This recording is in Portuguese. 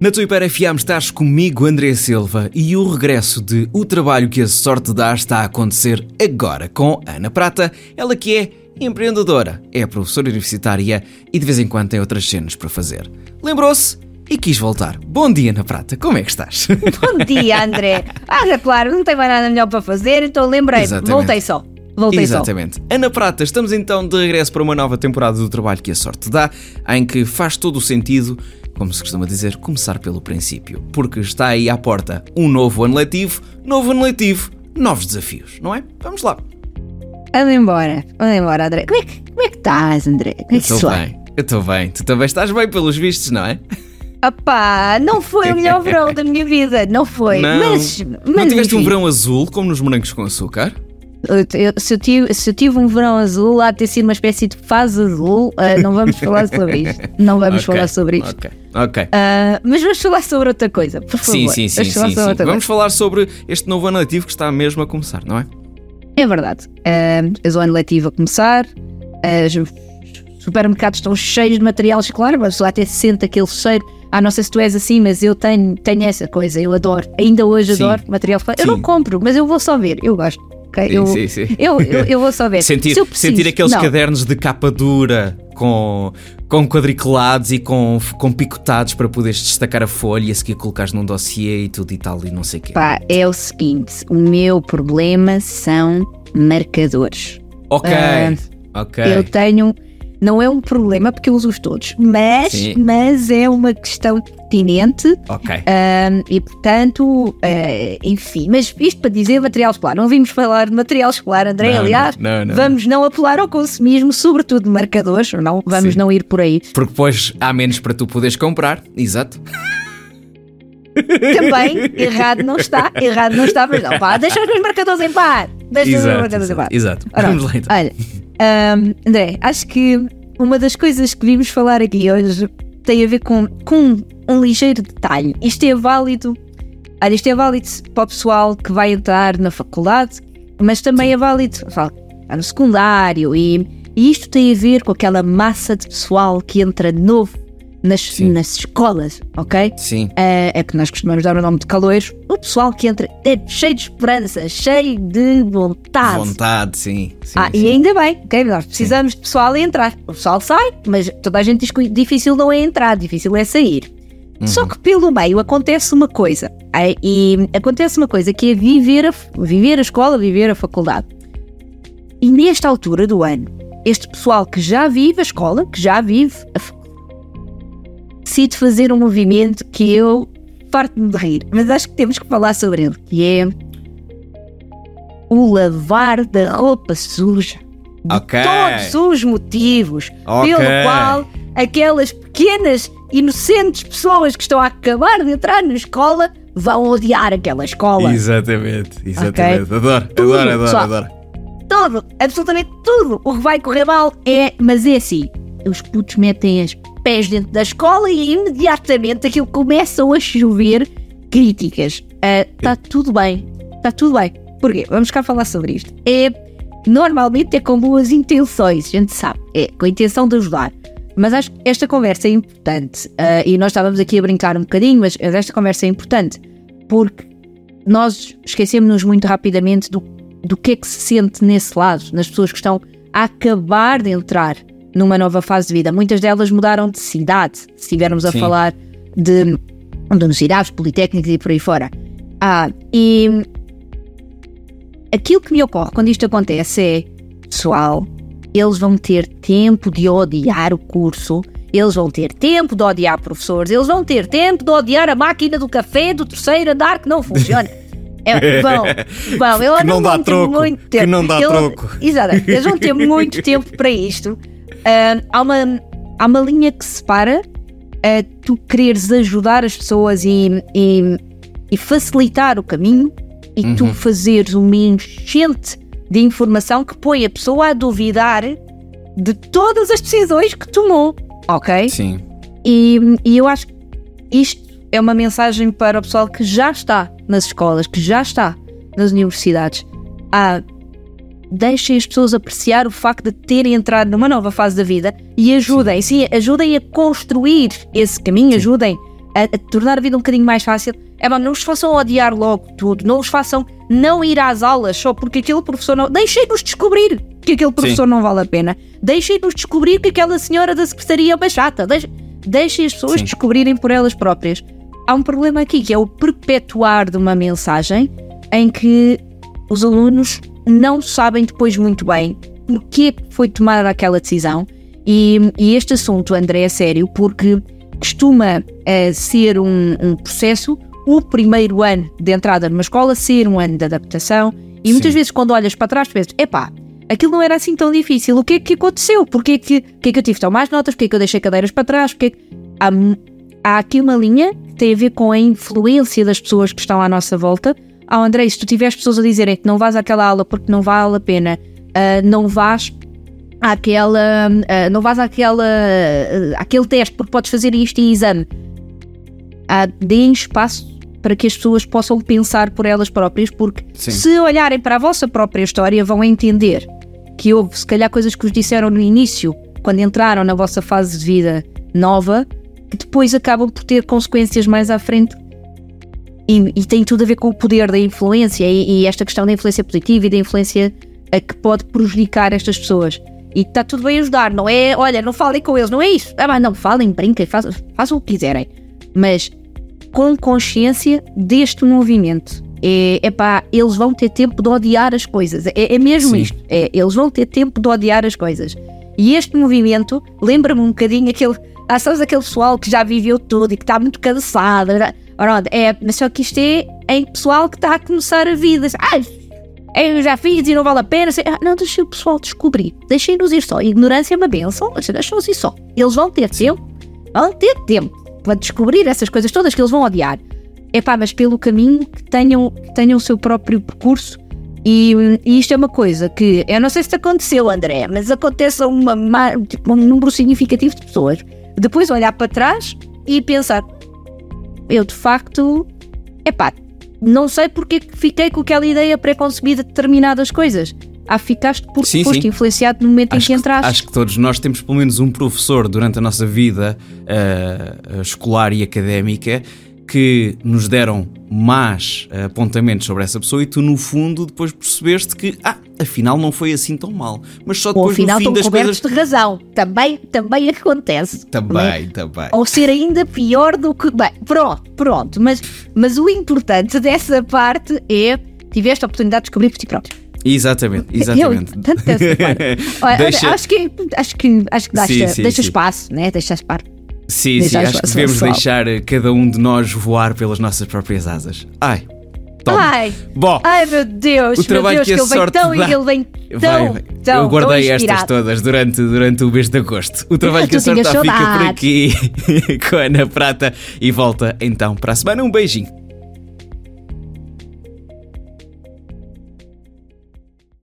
Na tua Hiper FM estás comigo, André Silva, e o regresso de O Trabalho que a Sorte Dá está a acontecer agora com Ana Prata, ela que é empreendedora, é professora universitária e de vez em quando tem outras cenas para fazer. Lembrou-se e quis voltar. Bom dia, Ana Prata, como é que estás? Bom dia, André. Ah, é claro, não tem mais nada melhor para fazer, então lembrei, Exatamente. voltei só. Voltei Exatamente. só. Ana Prata, estamos então de regresso para uma nova temporada do Trabalho que a Sorte Dá, em que faz todo o sentido como se costuma dizer, começar pelo princípio. Porque está aí à porta um novo ano letivo, novo ano letivo, novos desafios, não é? Vamos lá. Anda embora, anda embora, André. Como é que, como é que estás, André? Como é que Estou bem, eu estou bem. Tu também estás bem pelos vistos, não é? Opá, não foi o melhor verão da minha vida, não foi. Não, mas, mas não tiveste um enfim, verão azul, como nos morangos com açúcar? Eu- se, eu tive, se eu tive um verão azul, há de ter sido uma espécie de fase azul, ah, não vamos falar sobre isto. Não vamos Ok, falar sobre isto. Ok, ok. Ah, mas vamos falar sobre outra coisa, por favor. Sim, sim, sim, Vamos falar sim, sobre sim. Vamos falar sobre este novo ano letivo que está mesmo a começar, não é? É verdade. Uh, o ano letivo a começar, os supermercados estão cheios de material escolar, mas lá até se sente aquele cheiro. Ah, não sei se tu és assim, mas eu tenho, tenho essa coisa, eu adoro. Ainda hoje Sim. adoro material escolar. Eu Sim. não compro, mas eu vou só ver, eu gosto. Ok? Sim, eu, sim, sim. Eu, eu, eu vou só ver. Sentir, Se eu preciso- sentir aqueles não. cadernos de capa dura com, com quadriculados e com, com picotados para poderes destacar a folha e a seguir colocares num dossiê e tudo e tal e não sei o quê. Pá, é o seguinte: o meu problema são marcadores. Ok, Ah, ok. Eu tenho. Não é um problema porque eu uso-os todos, mas, Sim. mas é uma questão pertinente Ok. Ahm, e portanto, eh, enfim, mas isto para dizer material escolar. Não vimos falar de material escolar, André. Não, aliás, não, não, vamos não apelar ao consumismo, sobretudo de marcadores. Não, vamos Sim. não ir por aí. Porque depois há menos para tu poderes comprar, exato. Também, errado não está, errado não está, mas não, pá, deixa os meus marcadores em par. Deixa os meus Exato, marcadores em par. exato. exato. Ora, Vamos lá então. Olha, ahm, André, acho que uma das coisas que vimos falar aqui hoje tem a ver com, com um ligeiro detalhe. Isto é válido, olha, isto é válido para o pessoal que vai entrar na faculdade, mas também é válido está no secundário e, e isto tem a ver com aquela massa de pessoal que entra novo nas, Sim. nas escolas, ok? Sim, É, é que nós costumamos dar o nome de caloiros. O pessoal que entra é cheio de esperança, cheio de vontade. vontade, sim. sim, Ah, sim. e ainda bem, ok? Nós precisamos de pessoal a entrar. O pessoal sai, mas toda a gente diz que difícil não é entrar, difícil é sair. Só Uhum. que pelo meio acontece uma coisa. eh, E acontece uma coisa que é viver a, viver a escola, viver a faculdade. E nesta altura do ano, este pessoal que já vive a escola, que já vive a faculdade, decide fazer um movimento que eu farto-me de rir, mas acho que temos que falar sobre ele, que é o lavar da roupa suja. De Ok. todos os motivos Ok. pelo qual aquelas pequenas, inocentes pessoas que estão a acabar de entrar na escola vão odiar aquela escola. Exatamente, exatamente. Adoro, Tudo, adoro, adoro, pessoal. adoro. Tudo, absolutamente tudo. O que vai correr mal é, mas é assim. Os putos metem os pés dentro da escola e imediatamente aquilo começam a chover críticas. Está tudo bem, está tudo bem. Porquê? Vamos cá falar sobre isto. É normalmente é com boas intenções, a gente sabe, é com a intenção de ajudar. Mas acho que esta conversa é importante ah, e nós estávamos aqui a brincar um bocadinho, mas esta conversa é importante porque nós esquecemos-nos muito rapidamente do, do que é que se sente nesse lado, nas pessoas que estão a acabar de entrar numa nova fase de vida. Muitas delas mudaram de cidade, se estivermos a Sim. falar de, de universidades, politécnicas e por aí fora. Ah, e aquilo que me ocorre quando isto acontece é, pessoal, eles vão ter tempo de odiar o curso, eles vão ter tempo de odiar professores, eles vão ter tempo de odiar a máquina do café do terceiro andar que não funciona. É, vão, vão, eu Que não dá troco, muito que tempo. não dá Eles- troco. Exato, eles vão ter muito tempo para isto. Ah, há, uma, há uma linha que separa ah, tu quereres ajudar as pessoas e, e, e facilitar o caminho e Uhum. tu fazeres uma enchente de informação que põe a pessoa a duvidar de todas as decisões que tomou, ok? Sim, E, e eu acho que isto é uma mensagem para o pessoal que já está nas escolas, que já está nas universidades. Ah, deixem as pessoas apreciar o facto de terem entrado numa nova fase da vida e ajudem, sim, ajudem a construir esse caminho, ajudem a, a tornar a vida um bocadinho mais fácil, é bom, não os façam odiar logo tudo, não os façam não ir às aulas só porque aquele professor não. Deixem-nos descobrir que aquele professor Sim. não vale a pena. Deixem-nos descobrir que aquela senhora da secretaria é uma chata. Deixem, deixem as pessoas Sim. descobrirem por elas próprias. Há um problema aqui que é o perpetuar de uma mensagem em que os alunos não sabem depois muito bem porquê foi tomada aquela decisão. E, e este assunto, André, é sério porque costuma uh, ser um, um, processo, o primeiro ano de entrada numa escola ser um ano de adaptação, e Sim. muitas vezes quando olhas para trás pensas, epá, aquilo não era assim tão difícil, o que é que aconteceu? Porquê que, que, é que eu tive tão mais notas? Porquê que eu deixei cadeiras para trás? Porquê que... há, há aqui uma linha que tem a ver com a influência das pessoas que estão à nossa volta. Ah, André, se tu tiveres pessoas a dizerem que não vais àquela aula porque não vale a pena, uh, não vais àquela. Uh, não vais àquela, uh, àquele teste porque podes fazer isto e exame. Uh, deem espaço para que as pessoas possam pensar por elas próprias, porque Sim. se olharem para a vossa própria história, vão entender que houve, se calhar, coisas que vos disseram no início, quando entraram na vossa fase de vida nova, que depois acabam por ter consequências mais à frente. E, e tem tudo a ver com o poder da influência e, e esta questão da influência positiva e da influência a que pode prejudicar estas pessoas. E está tudo bem ajudar, não é? Olha, não falem com eles, não é isso. Ah, mas não, falem, brinquem, façam, façam o que quiserem. Mas com consciência deste movimento. É, é pá, eles vão ter tempo de odiar as coisas. É, é mesmo Sim. isto. É, eles vão ter tempo de odiar as coisas. E este movimento lembra-me um bocadinho aquele. Ah, sabes aquele pessoal que já viveu tudo e que está muito cansado. Pronto, é, mas só que isto é em pessoal que está a começar a vida. Ah, eu já fiz e não vale a pena. Ah, não, deixem o pessoal descobrir. Deixem-nos ir só. Ignorância é uma benção, deixem-nos ir só. Eles vão ter tempo, vão ter tempo para descobrir essas coisas todas que eles vão odiar. É pá, mas pelo caminho que tenham, que tenham o seu próprio percurso. E, e, isto é uma coisa que eu não sei se aconteceu, André, mas acontece a uma, tipo, um número significativo de pessoas. Depois olhar para trás e pensar: eu de facto, é pá, não sei porque fiquei com aquela ideia pré-concebida de determinadas coisas. Ah, ficaste porque sim, foste sim. influenciado no momento acho em que entraste. acho que todos nós temos pelo menos um professor durante a nossa vida uh, escolar e académica que nos deram más apontamentos sobre essa pessoa e tu, no fundo, depois percebeste que, ah, afinal não foi assim tão mal. Mas só depois Ou afinal no fim estão coisas... de razão. Também, também acontece. Também, é? também. Ou ser ainda pior do que. Bem, pronto, pronto. Mas, mas o importante dessa parte é tiveste a oportunidade de descobrir por ti próprio. Exatamente, exatamente. Eu, tanto Olha, deixa... acho que acho que acho que deixa, sim, sim, deixa sim. espaço, né? Deixa espaço. Sim, sim, acho que devemos deixar cada um de nós voar pelas nossas próprias asas. Ai, Toma. Ai, Bom, ai meu Deus, o trabalho meu Deus, que, que ele vem tão dá... ele vem tão, vai, tão Eu guardei tão estas todas durante, durante o mês de agosto. O trabalho que a sorte dá fica por aqui com a Ana Prata e volta então para a semana. Um beijinho.